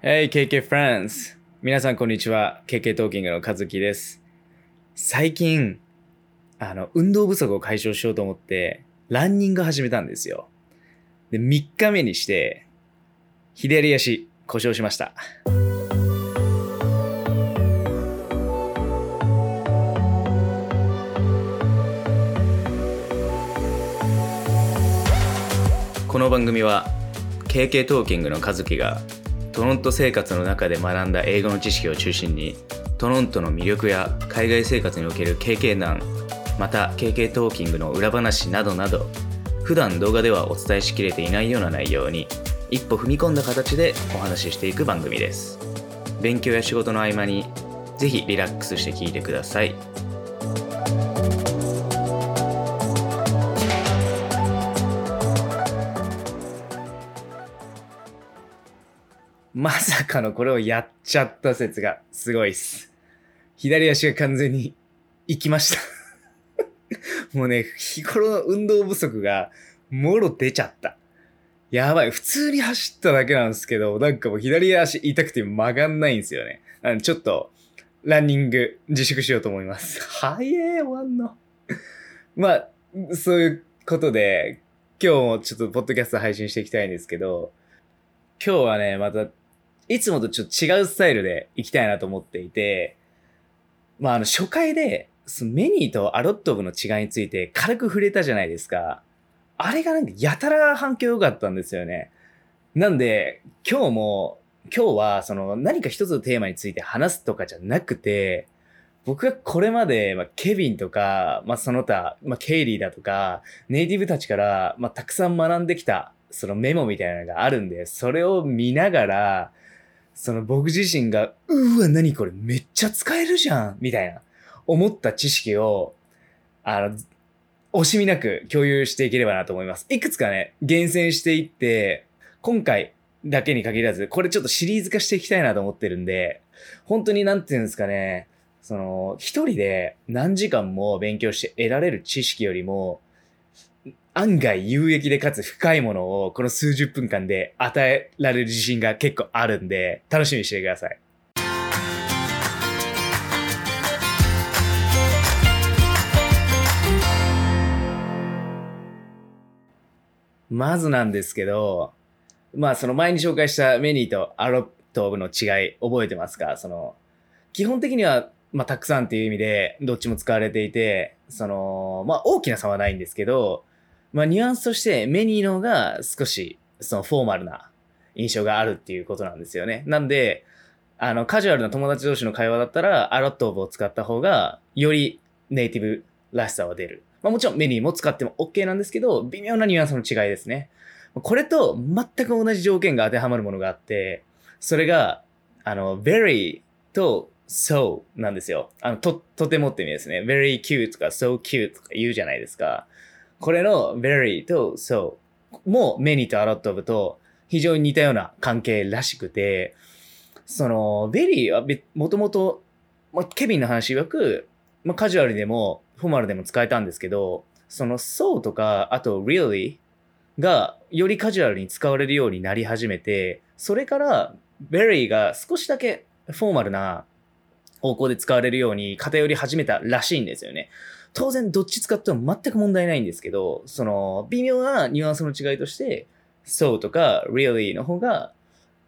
Hey, KK Friends! 皆さんこんにちは。KK トーキングの和樹です。最近、あの、運動不足を解消しようと思って、ランニング始めたんですよ。で、3日目にして、左足故障しました。この番組は KK トーキングの和樹がトロント生活の中で学んだ英語の知識を中心にトロントの魅力や海外生活における経験談また KK トーキングの裏話などなど普段動画ではお伝えしきれていないような内容に一歩踏み込んだ形でお話ししていく番組です。勉強や仕事の合間にぜひリラックスして聞いてください。まさかのこれをやっちゃった説がすごいっす。左足が完全に行きました。もうね、日頃の運動不足がもろ出ちゃった。やばい。普通に走っただけなんですけど、なんかもう左足痛くて曲がんないんですよね。なのちょっと、ランニング自粛しようと思います。早え、終わんの。まあ、そういうことで、今日もちょっとポッドキャスト配信していきたいんですけど、今日はね、また、いつもとちょっと違うスタイルで行きたいなと思っていて、まあ、あの、初回で、そのメニーとアロットブの違いについて軽く触れたじゃないですか。あれがなんかやたら反響良かったんですよね。なんで、今日も、今日はその何か一つのテーマについて話すとかじゃなくて、僕がこれまで、まあ、ケビンとか、まあ、その他、まあ、ケイリーだとか、ネイティブたちから、まあ、たくさん学んできた、そのメモみたいなのがあるんで、それを見ながら、その僕自身が、うわ、何これめっちゃ使えるじゃんみたいな、思った知識を、あの、惜しみなく共有していければなと思います。いくつかね、厳選していって、今回だけに限らず、これちょっとシリーズ化していきたいなと思ってるんで、本当になんていうんですかね、その、一人で何時間も勉強して得られる知識よりも、案外有益でかつ深いものをこの数十分間で与えられる自信が結構あるんで、楽しみにしてください。まずなんですけど、まあその前に紹介したメニーとアロットブの違い覚えてますか？その、基本的にはまあ、たくさんっていう意味で、どっちも使われていて、その、まあ、大きな差はないんですけど、まあ、ニュアンスとしてメニーの方が少し、その、フォーマルな印象があるっていうことなんですよね。なんで、あの、カジュアルな友達同士の会話だったら、アロットオブを使った方が、よりネイティブらしさは出る。まあ、もちろんメニーも使っても OK なんですけど、微妙なニュアンスの違いですね。これと全く同じ条件が当てはまるものがあって、それが、あの、very と so なんですよ。あの、と、とてもって意味ですね。very cute とか so cute とか言うじゃないですか。これの very と so も many と a lot of と非常に似たような関係らしくて、その、very はもともと、まあ、ケビンの話曰く、まあ、カジュアルでもフォーマルでも使えたんですけど、その so とか、あと really がよりカジュアルに使われるようになり始めて、それから very が少しだけフォーマルな方向で使われるように偏り始めたらしいんですよね。当然どっち使っても全く問題ないんですけど、その微妙なニュアンスの違いとして、so とか really の方が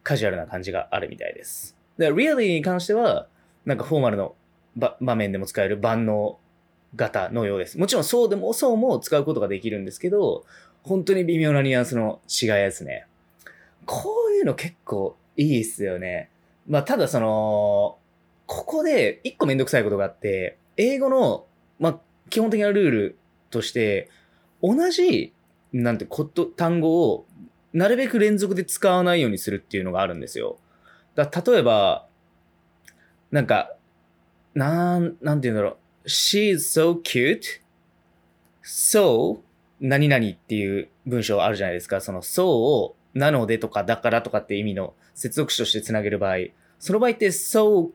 カジュアルな感じがあるみたいです。で、really に関しては、なんかフォーマルの場面でも使える万能型のようです。もちろんそうでも、そうも使うことができるんですけど、本当に微妙なニュアンスの違いですね。こういうの結構いいっすよね。まあ、ただその、ここで一個めんどくさいことがあって、英語の、まあ、基本的なルールとして、同じ、なんて、こと、単語を、なるべく連続で使わないようにするっていうのがあるんですよ。だ例えば、なんか、なん、なんて言うんだろう。She's so cute. So, 何々っていう文章あるじゃないですか。その so をなのでとかだからとかって意味の接続詞としてつなげる場合、その場合って so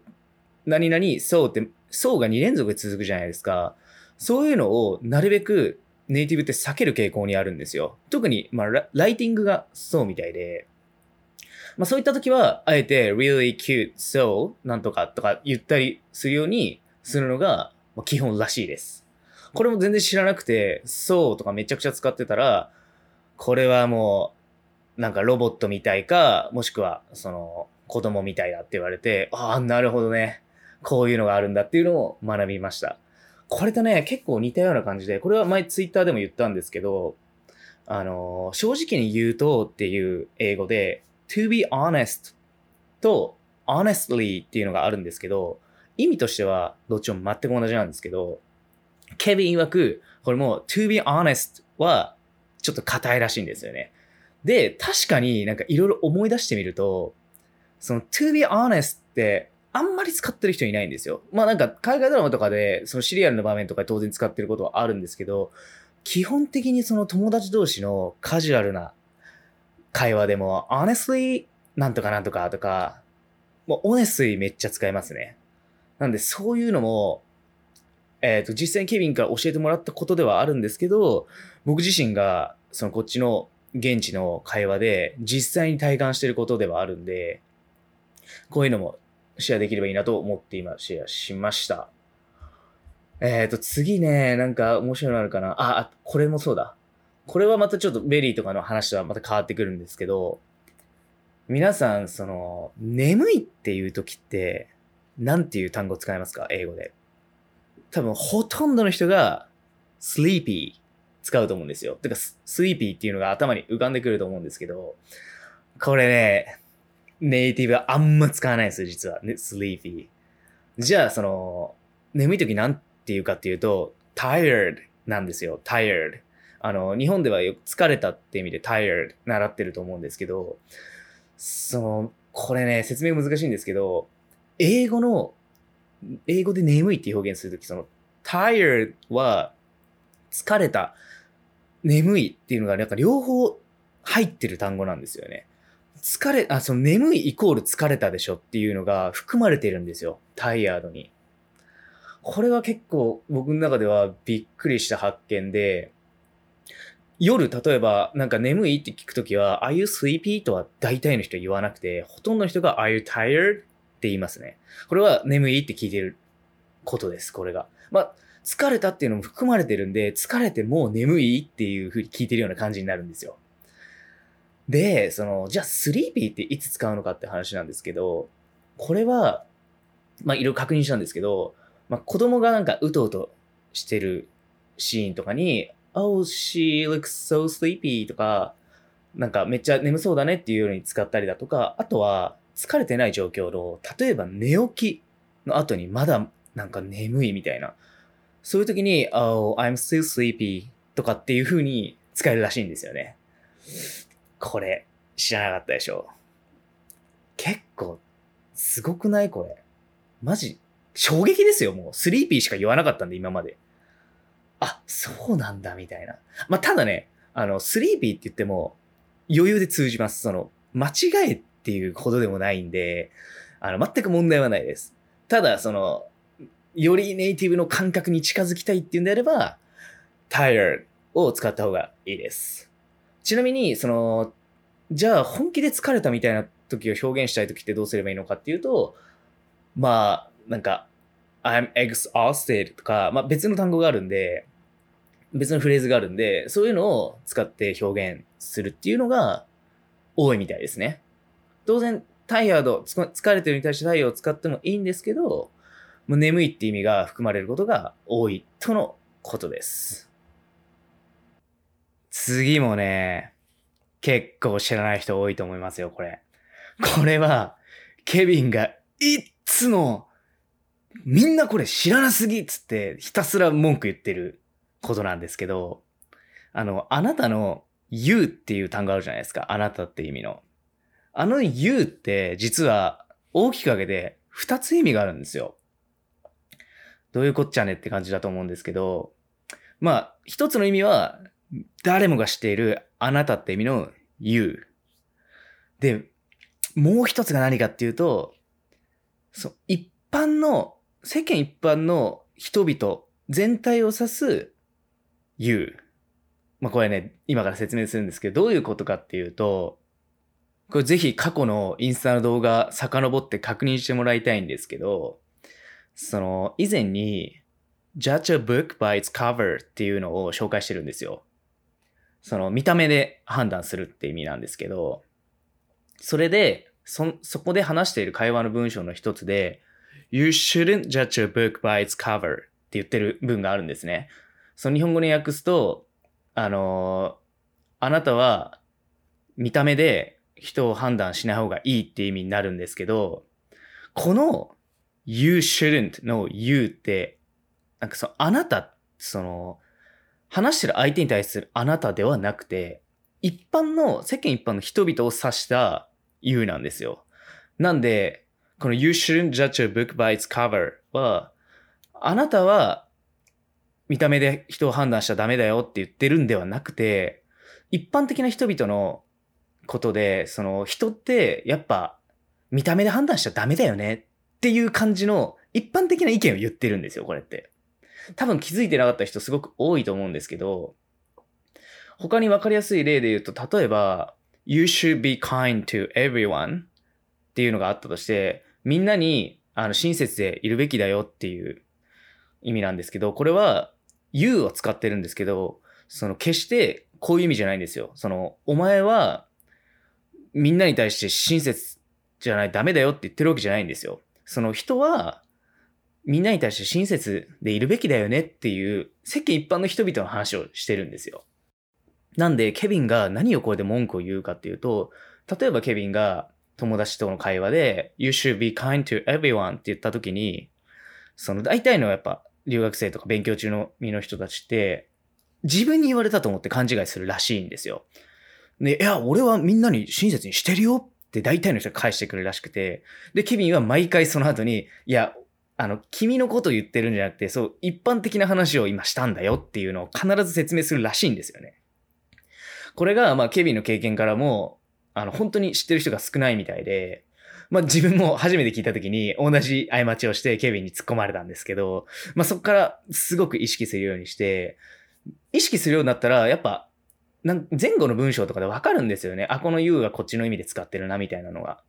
何々、そうって、そうが2連続で続くじゃないですか。そういうのをなるべくネイティブって避ける傾向にあるんですよ。特に、まあ、ライティングがそうみたいで、まあそういった時は、あえて really cute, so なんとかとか言ったりするようにするのが基本らしいです。これも全然知らなくて、so とかめちゃくちゃ使ってたら、これはもう、なんかロボットみたいか、もしくは、その、子供みたいだって言われて、ああ、なるほどね。こういうのがあるんだっていうのを学びました。これとね、結構似たような感じで、これは前ツイッターでも言ったんですけど、あの正直に言うとっていう英語で、to be honest と honestly っていうのがあるんですけど、意味としてはどっちも全く同じなんですけど、ケビン曰く、これも to be honest はちょっと硬いらしいんですよね。で、確かになんかいろいろ思い出してみると、その to be honest ってあんまり使ってる人いないんですよ。まあなんか海外ドラマとかでそのシリアルの場面とか当然使ってることはあるんですけど、基本的にその友達同士のカジュアルな会話でも honestly なんとかなんとかとか、もう honestly めっちゃ使いますね。なんでそういうのも、えっ、と、実際にケビンから教えてもらったことではあるんですけど、僕自身がそのこっちの現地の会話で実際に体感してることではあるんで、こういうのもシェアできればいいなと思って今シェアしました。えっ、と、次ね、なんか面白いのあるかな。あ、これもそうだ。これはまたちょっと very とかの話とはまた変わってくるんですけど、皆さん、その、眠いっていう時って、なんていう単語使いますか？英語で。多分、ほとんどの人が、sleepy 使うと思うんですよ。てか、ス sleepy っていうのが頭に浮かんでくると思うんですけど、これね、ネイティブはあんま使わないですよ、実は。ね、sleepy。じゃあ、その、眠い時なんていうかっていうと、tired なんですよ。tired。あの、日本ではよく疲れたって意味で tired 習ってると思うんですけど、その、これね、説明難しいんですけど、英語の、英語で眠いって表現するとき、その、tired は、疲れた、眠いっていうのが、なんか両方入ってる単語なんですよね。疲れ、あ、その眠いイコール疲れたでしょっていうのが含まれてるんですよ。タイヤードに。これは結構僕の中ではびっくりした発見で、夜、例えば、なんか眠いって聞くときは、Are you sleepy? とは大体の人言わなくて、ほとんどの人が Are you tired? って言いますね。これは眠いって聞いてることです、これが。まあ、疲れたっていうのも含まれてるんで、疲れてもう眠いっていう風に聞いてるような感じになるんですよ。で、その、じゃあ、スリーピーっていつ使うのかって話なんですけど、これは、まあ、いろいろ確認したんですけど、まあ、子供がなんかうとうとしてるシーンとかに、Oh, she looks so sleepy とか、なんかめっちゃ眠そうだねっていうように使ったりだとか、あとは疲れてない状況の、例えば寝起きの後にまだなんか眠いみたいな、そういう時に、Oh, I'm still sleepy とかっていう風に使えるらしいんですよね。これ、知らなかったでしょ結構、すごくないこれ。マジ、衝撃ですよ、もう。 sleepy しか言わなかったんで、今まで。あ、そうなんだ、みたいな。まあ、ただね、あの、 sleepy って言っても、余裕で通じます。その、間違えっていうほどでもないんで、あの、全く問題はないです。ただ、その、よりネイティブの感覚に近づきたいっていうんであれば、tired を使った方がいいです。ちなみに、その、じゃあ本気で疲れたみたいな時を表現したい時ってどうすればいいのかっていうと、まあ、なんか、I'm exhausted とか、まあ別の単語があるんで、別のフレーズがあるんで、そういうのを使って表現するっていうのが多いみたいですね。当然、タイヤード、疲れてるに対してタイヤを使ってもいいんですけど、もう眠いって意味が含まれることが多いとのことです。次もね、結構知らない人多いと思いますよ、これ。これは、ケビンがいっつも、みんなこれ知らなすぎっつってひたすら文句言ってることなんですけど、あの、あなたの you っていう単語あるじゃないですか。あなたって意味の。あの you って実は大きく分けて二つ意味があるんですよ。どういうこっちゃねって感じだと思うんですけど、まあ、一つの意味は、誰もが知っているあなたって意味の you。で、もう一つが何かっていうと、そう、一般の、世間一般の人々全体を指す you。まあこれね、今から説明するんですけど、どういうことかっていうと、これぜひ過去のインスタの動画遡って確認してもらいたいんですけど、その以前に Judge a book by its cover っていうのを紹介してるんですよ。その見た目で判断するって意味なんですけど、それで、そ、そこで話している会話の文章の一つで、You shouldn't judge a book by its cover って言ってる文があるんですね。その日本語に訳すと、あのあなたは見た目で人を判断しない方がいいって意味になるんですけど、この you shouldn't の you って、なんかそのあなた、その、話してる相手に対するあなたではなくて、一般の、世間一般の人々を指した you なんですよ。なんで、この you shouldn't judge a book by its cover は、あなたは見た目で人を判断しちゃダメだよって言ってるんではなくて、一般的な人々のことで、その人ってやっぱ見た目で判断しちゃダメだよねっていう感じの一般的な意見を言ってるんですよ、これって。多分気づいてなかった人すごく多いと思うんですけど、他に分かりやすい例で言うと、例えば、You should be kind to everyone っていうのがあったとして、みんなにあの親切でいるべきだよっていう意味なんですけど、これは you を使ってるんですけど、その決してこういう意味じゃないんですよ。その、お前はみんなに対して親切じゃない、ダメだよって言ってるわけじゃないんですよ。その人はみんなに対して親切でいるべきだよねっていう世間一般の人々の話をしてるんですよ。なんで、ケビンが何をこれで文句を言うかっていうと、例えばケビンが友達との会話で、You should be kind to everyone って言った時に、その大体のやっぱ留学生とか勉強中の身の人たちって、自分に言われたと思って勘違いするらしいんですよ。で、いや、俺はみんなに親切にしてるよって大体の人が返してくるらしくて、で、ケビンは毎回その後に、いや、あの、君のこと言ってるんじゃなくて、そう、一般的な話を今したんだよっていうのを必ず説明するらしいんですよね。これが、まあ、ケビンの経験からも、あの、本当に知ってる人が少ないみたいで、まあ、自分も初めて聞いた時に同じ過ちをしてケビンに突っ込まれたんですけど、まあ、そこからすごく意識するようにして、意識するようになったら、やっぱ、なん前後の文章とかでわかるんですよね。あ、この U がこっちの意味で使ってるな、みたいなのが。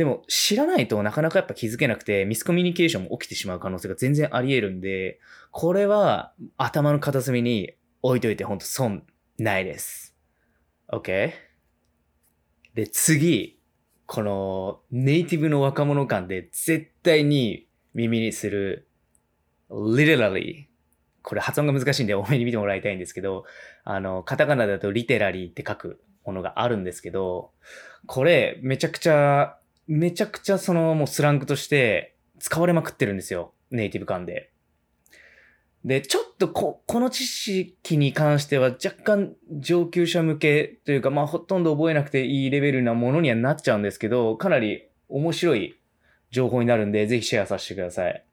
でも知らないとなかなかやっぱ気づけなくてミスコミュニケーションも起きてしまう可能性が全然あり得るんで、これは頭の片隅に置いといてほんと損ないです。OK? で、次、このネイティブの若者感で絶対に耳にする literally これ発音が難しいんで多めに見てもらいたいんですけど、あの、カタカナだとリテラリーって書くものがあるんですけど、これめちゃくちゃめちゃくちゃそのもうスラングとして使われまくってるんですよ。ネイティブ感で。で、ちょっとこ、この知識に関しては若干上級者向けというか、まあほとんど覚えなくていいレベルなものにはなっちゃうんですけど、かなり面白い情報になるんで、ぜひシェアさせてください。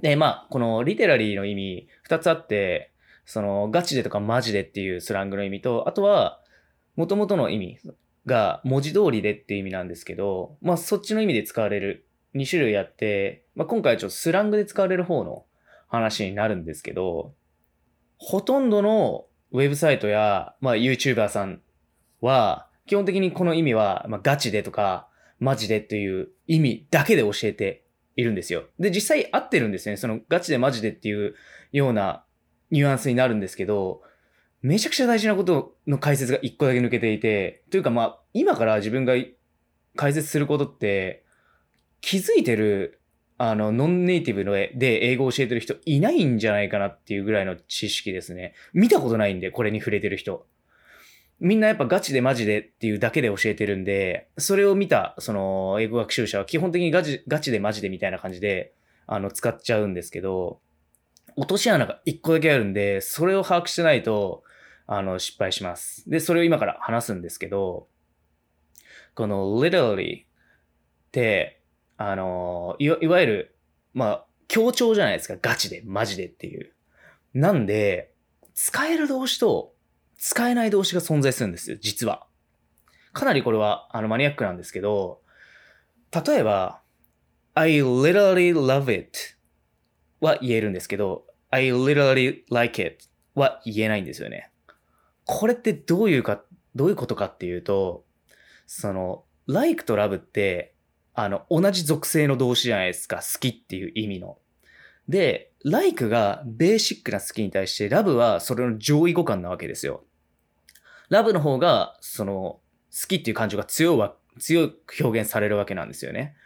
で、まあ、このリテラリーの意味二つあって、そのガチでとかマジでっていうスラングの意味と、あとは元々の意味、が文字通りでっていう意味なんですけど、まあそっちの意味で使われる2種類あって、まあ今回はちょっとスラングで使われる方の話になるんですけど、ほとんどのウェブサイトや、まあ YouTuber さんは、基本的にこの意味は、まあガチでとか、マジでっていう意味だけで教えているんですよ。で、実際合ってるんですね。そのガチでマジでっていうようなニュアンスになるんですけど、めちゃくちゃ大事なことの解説が一個だけ抜けていて、というかまあ、今から自分が解説することって、気づいてる、あの、ノンネイティブので英語を教えてる人いないんじゃないかなっていうぐらいの知識ですね。見たことないんで、これに触れてる人。みんなやっぱガチでマジでっていうだけで教えてるんで、それを見た、その、英語学習者は基本的にガチガチでマジでみたいな感じで、あの、使っちゃうんですけど、落とし穴が一個だけあるんで、それを把握してないと、あの、失敗します。で、それを今から話すんですけど、この literally って、あの、いわいわゆる、まあ、強調じゃないですか。ガチで、マジでっていう。なんで、使える動詞と使えない動詞が存在するんですよ、実は。かなりこれは、あの、マニアックなんですけど、例えば、I literally love it は言えるんですけど、I literally like it は言えないんですよね。これってどういうか、どういうことかっていうと、その、like と love って、あの、同じ属性の動詞じゃないですか。好きっていう意味の。で、like がベーシックな好きに対して、love はそれの上位互換なわけですよ。love の方が、その、好きっていう感情が強いわ、強く表現されるわけなんですよね。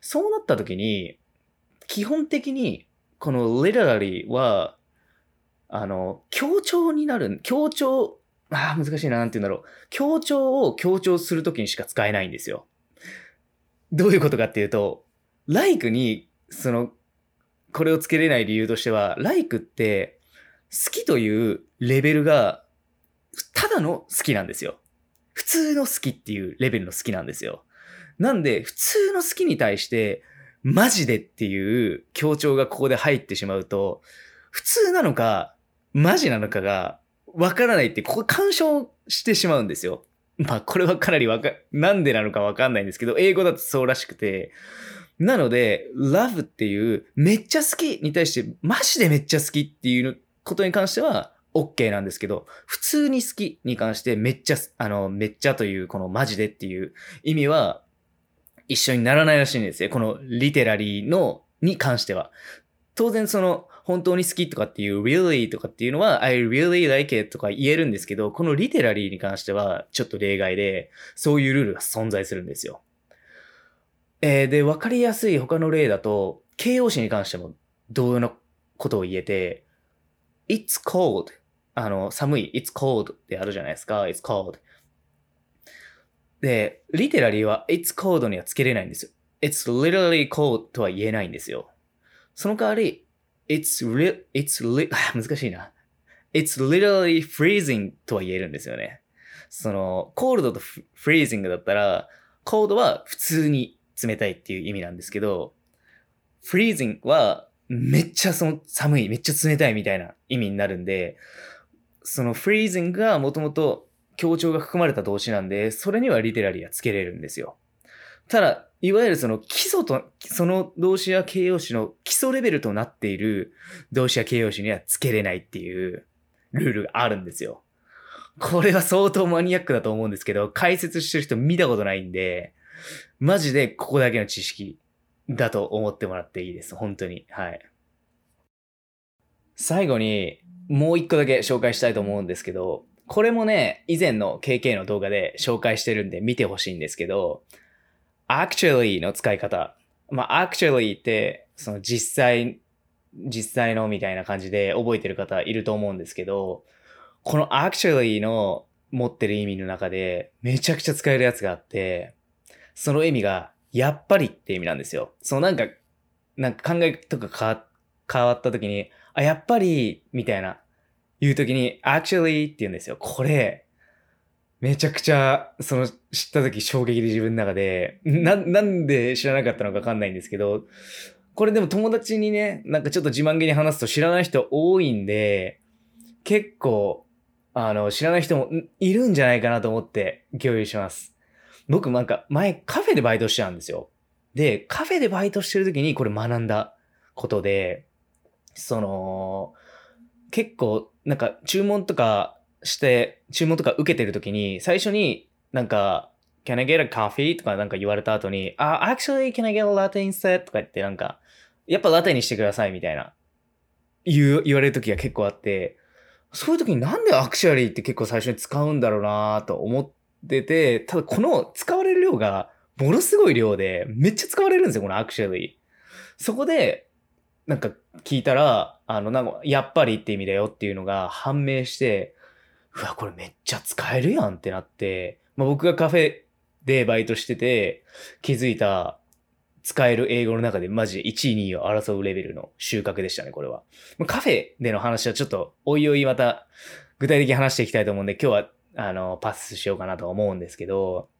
そうなった時に、基本的に、この literally は、あの、強調になる、強調、ああ、難しいな、なんて言うんだろう。強調を強調するときにしか使えないんですよ。どういうことかっていうと、like に、その、これをつけれない理由としては、like って、好きというレベルが、ただの好きなんですよ。普通の好きっていうレベルの好きなんですよ。なんで、普通の好きに対して、マジでっていう強調がここで入ってしまうと、普通なのか、マジなのかがわからないって、ここ干渉してしまうんですよ。まあ、これはかなりわか、なんでなのかわかんないんですけど、英語だとそうらしくて。なので、love っていう、めっちゃ好きに対して、マジでめっちゃ好きっていうことに関しては、OK なんですけど、普通に好きに関して、めっちゃ、あの、めっちゃという、このマジでっていう意味は、一緒にならないらしいんですよ。このリテラリーの、に関しては。当然その、本当に好きとかっていう really とかっていうのは I really like it とか言えるんですけど、このリテラリーに関してはちょっと例外で、そういうルールが存在するんですよ。えーで、わかりやすい他の例だと、形容詞に関しても同様なことを言えて、it's cold あの、寒い it's cold ってあるじゃないですか it's cold で、リテラリーは it's cold にはつけれないんですよ。it's literally cold とは言えないんですよ。その代わり、it's real, it's li, 難しいな。it's literally freezing とは言えるんですよね。その、cold と freezing だったら、cold は普通に冷たいっていう意味なんですけど、freezing はめっちゃその寒い、めっちゃ冷たいみたいな意味になるんで、その freezing がもともと強調が含まれた動詞なんで、それにはリテラリーはつけれるんですよ。ただ、いわゆるその基礎と、その動詞や形容詞の基礎レベルとなっている動詞や形容詞にはつけれないっていうルールがあるんですよ。これは相当マニアックだと思うんですけど、解説してる人見たことないんで、マジでここだけの知識だと思ってもらっていいです。本当に。はい。最後に、もう一個だけ紹介したいと思うんですけど、これもね、以前の KK の動画で紹介してるんで見てほしいんですけど、actually の使い方。まあ、actually って、その実際、実際のみたいな感じで覚えてる方いると思うんですけど、この actually の持ってる意味の中でめちゃくちゃ使えるやつがあって、その意味が、やっぱりって意味なんですよ。そのなんか、なんか考えとか変わ変わった時に、あ、やっぱり、みたいな、言う時に、actually って言うんですよ。これ、めちゃくちゃ、その、知った時衝撃で自分の中で、な、なんで知らなかったのかわかんないんですけど、これでも友達にね、なんかちょっと自慢げに話すと知らない人多いんで、結構、あの、知らない人もいるんじゃないかなと思って共有します。僕なんか前カフェでバイトしてたんですよ。で、カフェでバイトしてる時にこれ学んだことで、その、結構なんか注文とかして、注文とか受けてる時に最初になんか Can I get a coffee? とかなんか言われた後に、あ、actually can I get a latte instead? とか言ってなんか、やっぱラテにしてくださいみたいな、言う、言われる時が結構あって、そういう時になんでアクシュアリーって結構最初に使うんだろうなと思ってて、ただこの使われる量がものすごい量で、めっちゃ使われるんですよ、このアクシュアリー。そこで、なんか聞いたら、あの、なんか、やっぱりって意味だよっていうのが判明して、うわ、これめっちゃ使えるやんってなって、まあ、僕がカフェでバイトしてて気づいた使える英語の中でマジで1位、2位を争うレベルの収穫でしたね、これは。まあカフェでの話はちょっと、おいおいまた具体的に話していきたいと思うんで、今日は、あの、パスしようかなと思うんですけど、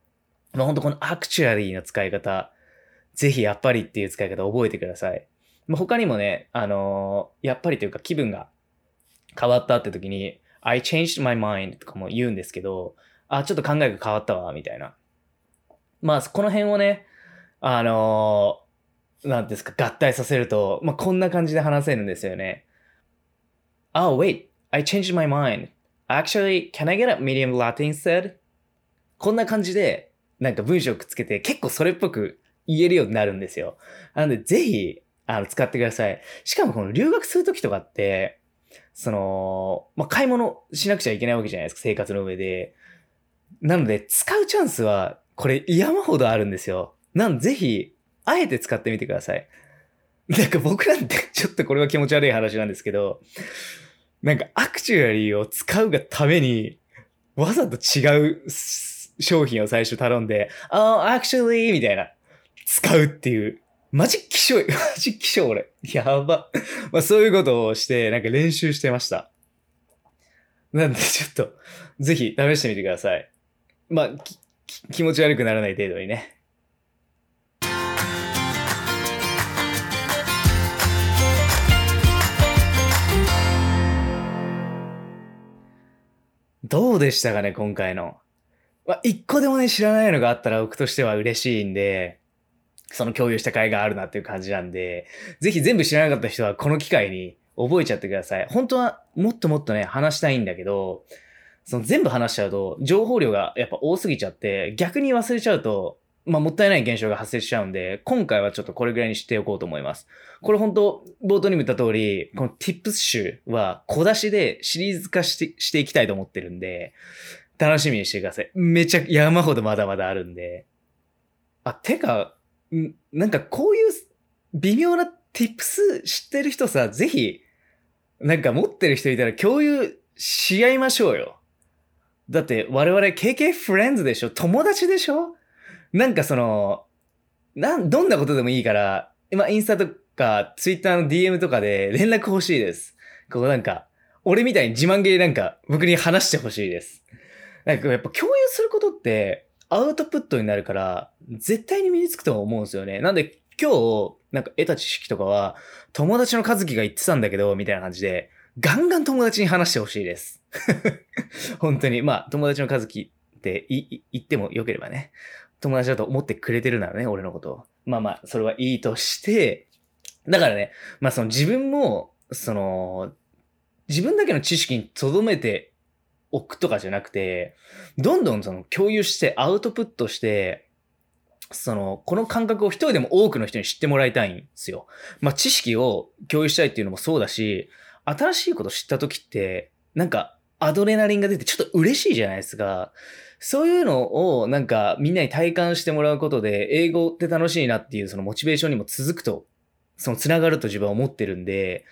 まあ、本当このアクチュアリーの使い方、ぜひやっぱりっていう使い方覚えてください。まあ、他にもね、あのやっぱりというか気分が変わったって時に、I changed my mind とかも言うんですけど、あ、ちょっと考えが変わったわ、みたいな。まあ、この辺をね、あのー、なんですか、合体させると、まあ、こんな感じで話せるんですよね。Oh, wait, I changed my mind. Actually, can I get a medium latte instead? こんな感じでなんか文章くっつけて結構それっぽく言えるようになるんですよ。なので、ぜひ、あの、使ってください。しかもこの留学するときとかって、その、まあ、買い物しなくちゃいけないわけじゃないですか、生活の上で。なので、使うチャンスは、これ山ほどあるんですよ。なんで、ぜひ、あえて使ってみてください。なんか僕なんて、ちょっとこれは気持ち悪い話なんですけど、なんかアクチュアリーを使うがために、わざと違う商品を最初頼んで、あ、oh, actually みたいな、使うっていう。マジ気象、マジ気象俺。やば。まあそういうことをして、なんか練習してました。なんでちょっと、ぜひ試してみてください。まあ、気持ち悪くならない程度にね。どうでしたかね、今回の。まあ、一個でもね、知らないのがあったら僕としては嬉しいんで、その共有した甲斐があるなっていう感じなんで、ぜひ全部知らなかった人はこの機会に覚えちゃってください。本当はもっともっとね、話したいんだけど、その全部話しちゃうと、情報量がやっぱ多すぎちゃって、逆に忘れちゃうと、まあ、もったいない現象が発生しちゃうんで、今回はちょっとこれぐらいにしておこうと思います。これ本当冒頭にも言った通り、この Tips 集は小出しでシリーズ化してしていきたいと思ってるんで、楽しみにしてください。めちゃ山ほどまだまだあるんで。あ、てか、なんかこういう微妙な tips 知ってる人さ、ぜひ、なんか持ってる人いたら共有し合いましょうよ。だって我々 KK フレンズでしょ？友達でしょ？なんかその、なん、どんなことでもいいから、今インスタとかツイッターの DM とかで連絡欲しいです。こうなんか、俺みたいに自慢げになんか僕に話して欲しいです。なんかやっぱ共有することってアウトプットになるから、絶対に身につくと思うんですよね。なんで今日、なんか得た知識とかは、友達の和樹が言ってたんだけど、みたいな感じで、ガンガン友達に話してほしいです。本当に。まあ、友達の和樹って言ってもよければね。友達だと思ってくれてるならね、俺のことを。まあまあ、それはいいとして、だからね、まあその自分も、その、自分だけの知識に留めて置くとかじゃなくて、どんどんその共有してアウトプットして、その、この感覚を一人でも多くの人に知ってもらいたいんですよ。まあ、知識を共有したいっていうのもそうだし、新しいこと知った時って、なんか、アドレナリンが出てちょっと嬉しいじゃないですか。そういうのをなんかみんなに体感してもらうことで、英語って楽しいなっていうそのモチベーションにも続くと、その繋がると自分は思ってるんで、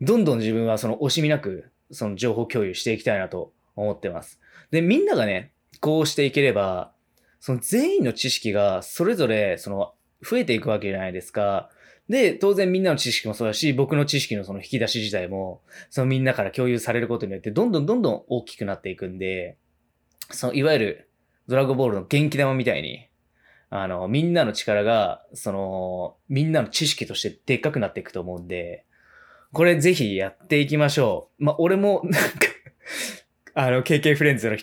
どんどん自分はその惜しみなく、その情報共有していきたいなと思ってます。で、みんながね、こうしていければ、その全員の知識がそれぞれその増えていくわけじゃないですか。で、当然みんなの知識もそうだし、僕の知識のその引き出し自体も、そのみんなから共有されることによって、どんどんどんどん大きくなっていくんで、そのいわゆるドラゴンボールの元気玉みたいに、あの、みんなの力が、その、みんなの知識としてでっかくなっていくと思うんで、これぜひやっていきましょう。まあ、俺も、なんかあの、KK フレンズの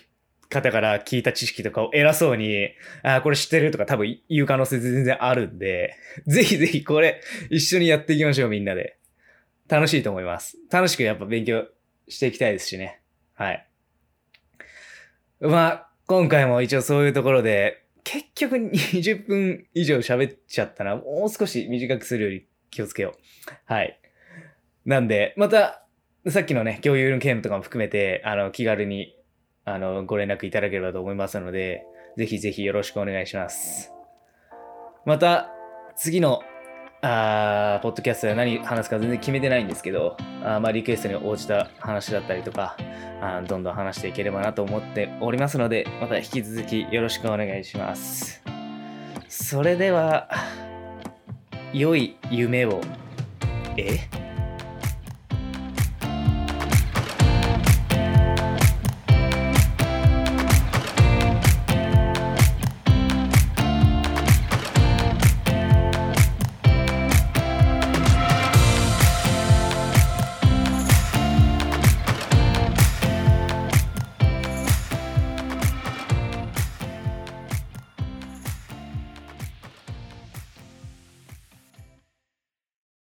方から聞いた知識とかを偉そうに、あ、これ知ってるとか多分言う可能性全然あるんで、ぜひぜひこれ一緒にやっていきましょう、みんなで。楽しいと思います。楽しくやっぱ勉強していきたいですしね。はい。まあ、今回も一応そういうところで、結局20分以上喋っちゃったな。もう少し短くするより気をつけよう。はい。なんで、またさっきのね、共有の件とかも含めて、あの、気軽に、あの、ご連絡いただければと思いますので、ぜひぜひよろしくお願いします。また、次の、あポッドキャストで何話すか全然決めてないんですけど、あまあ、リクエストに応じた話だったりとか、あどんどん話していければなと思っておりますので、また引き続きよろしくお願いします。それでは、良い夢を、え？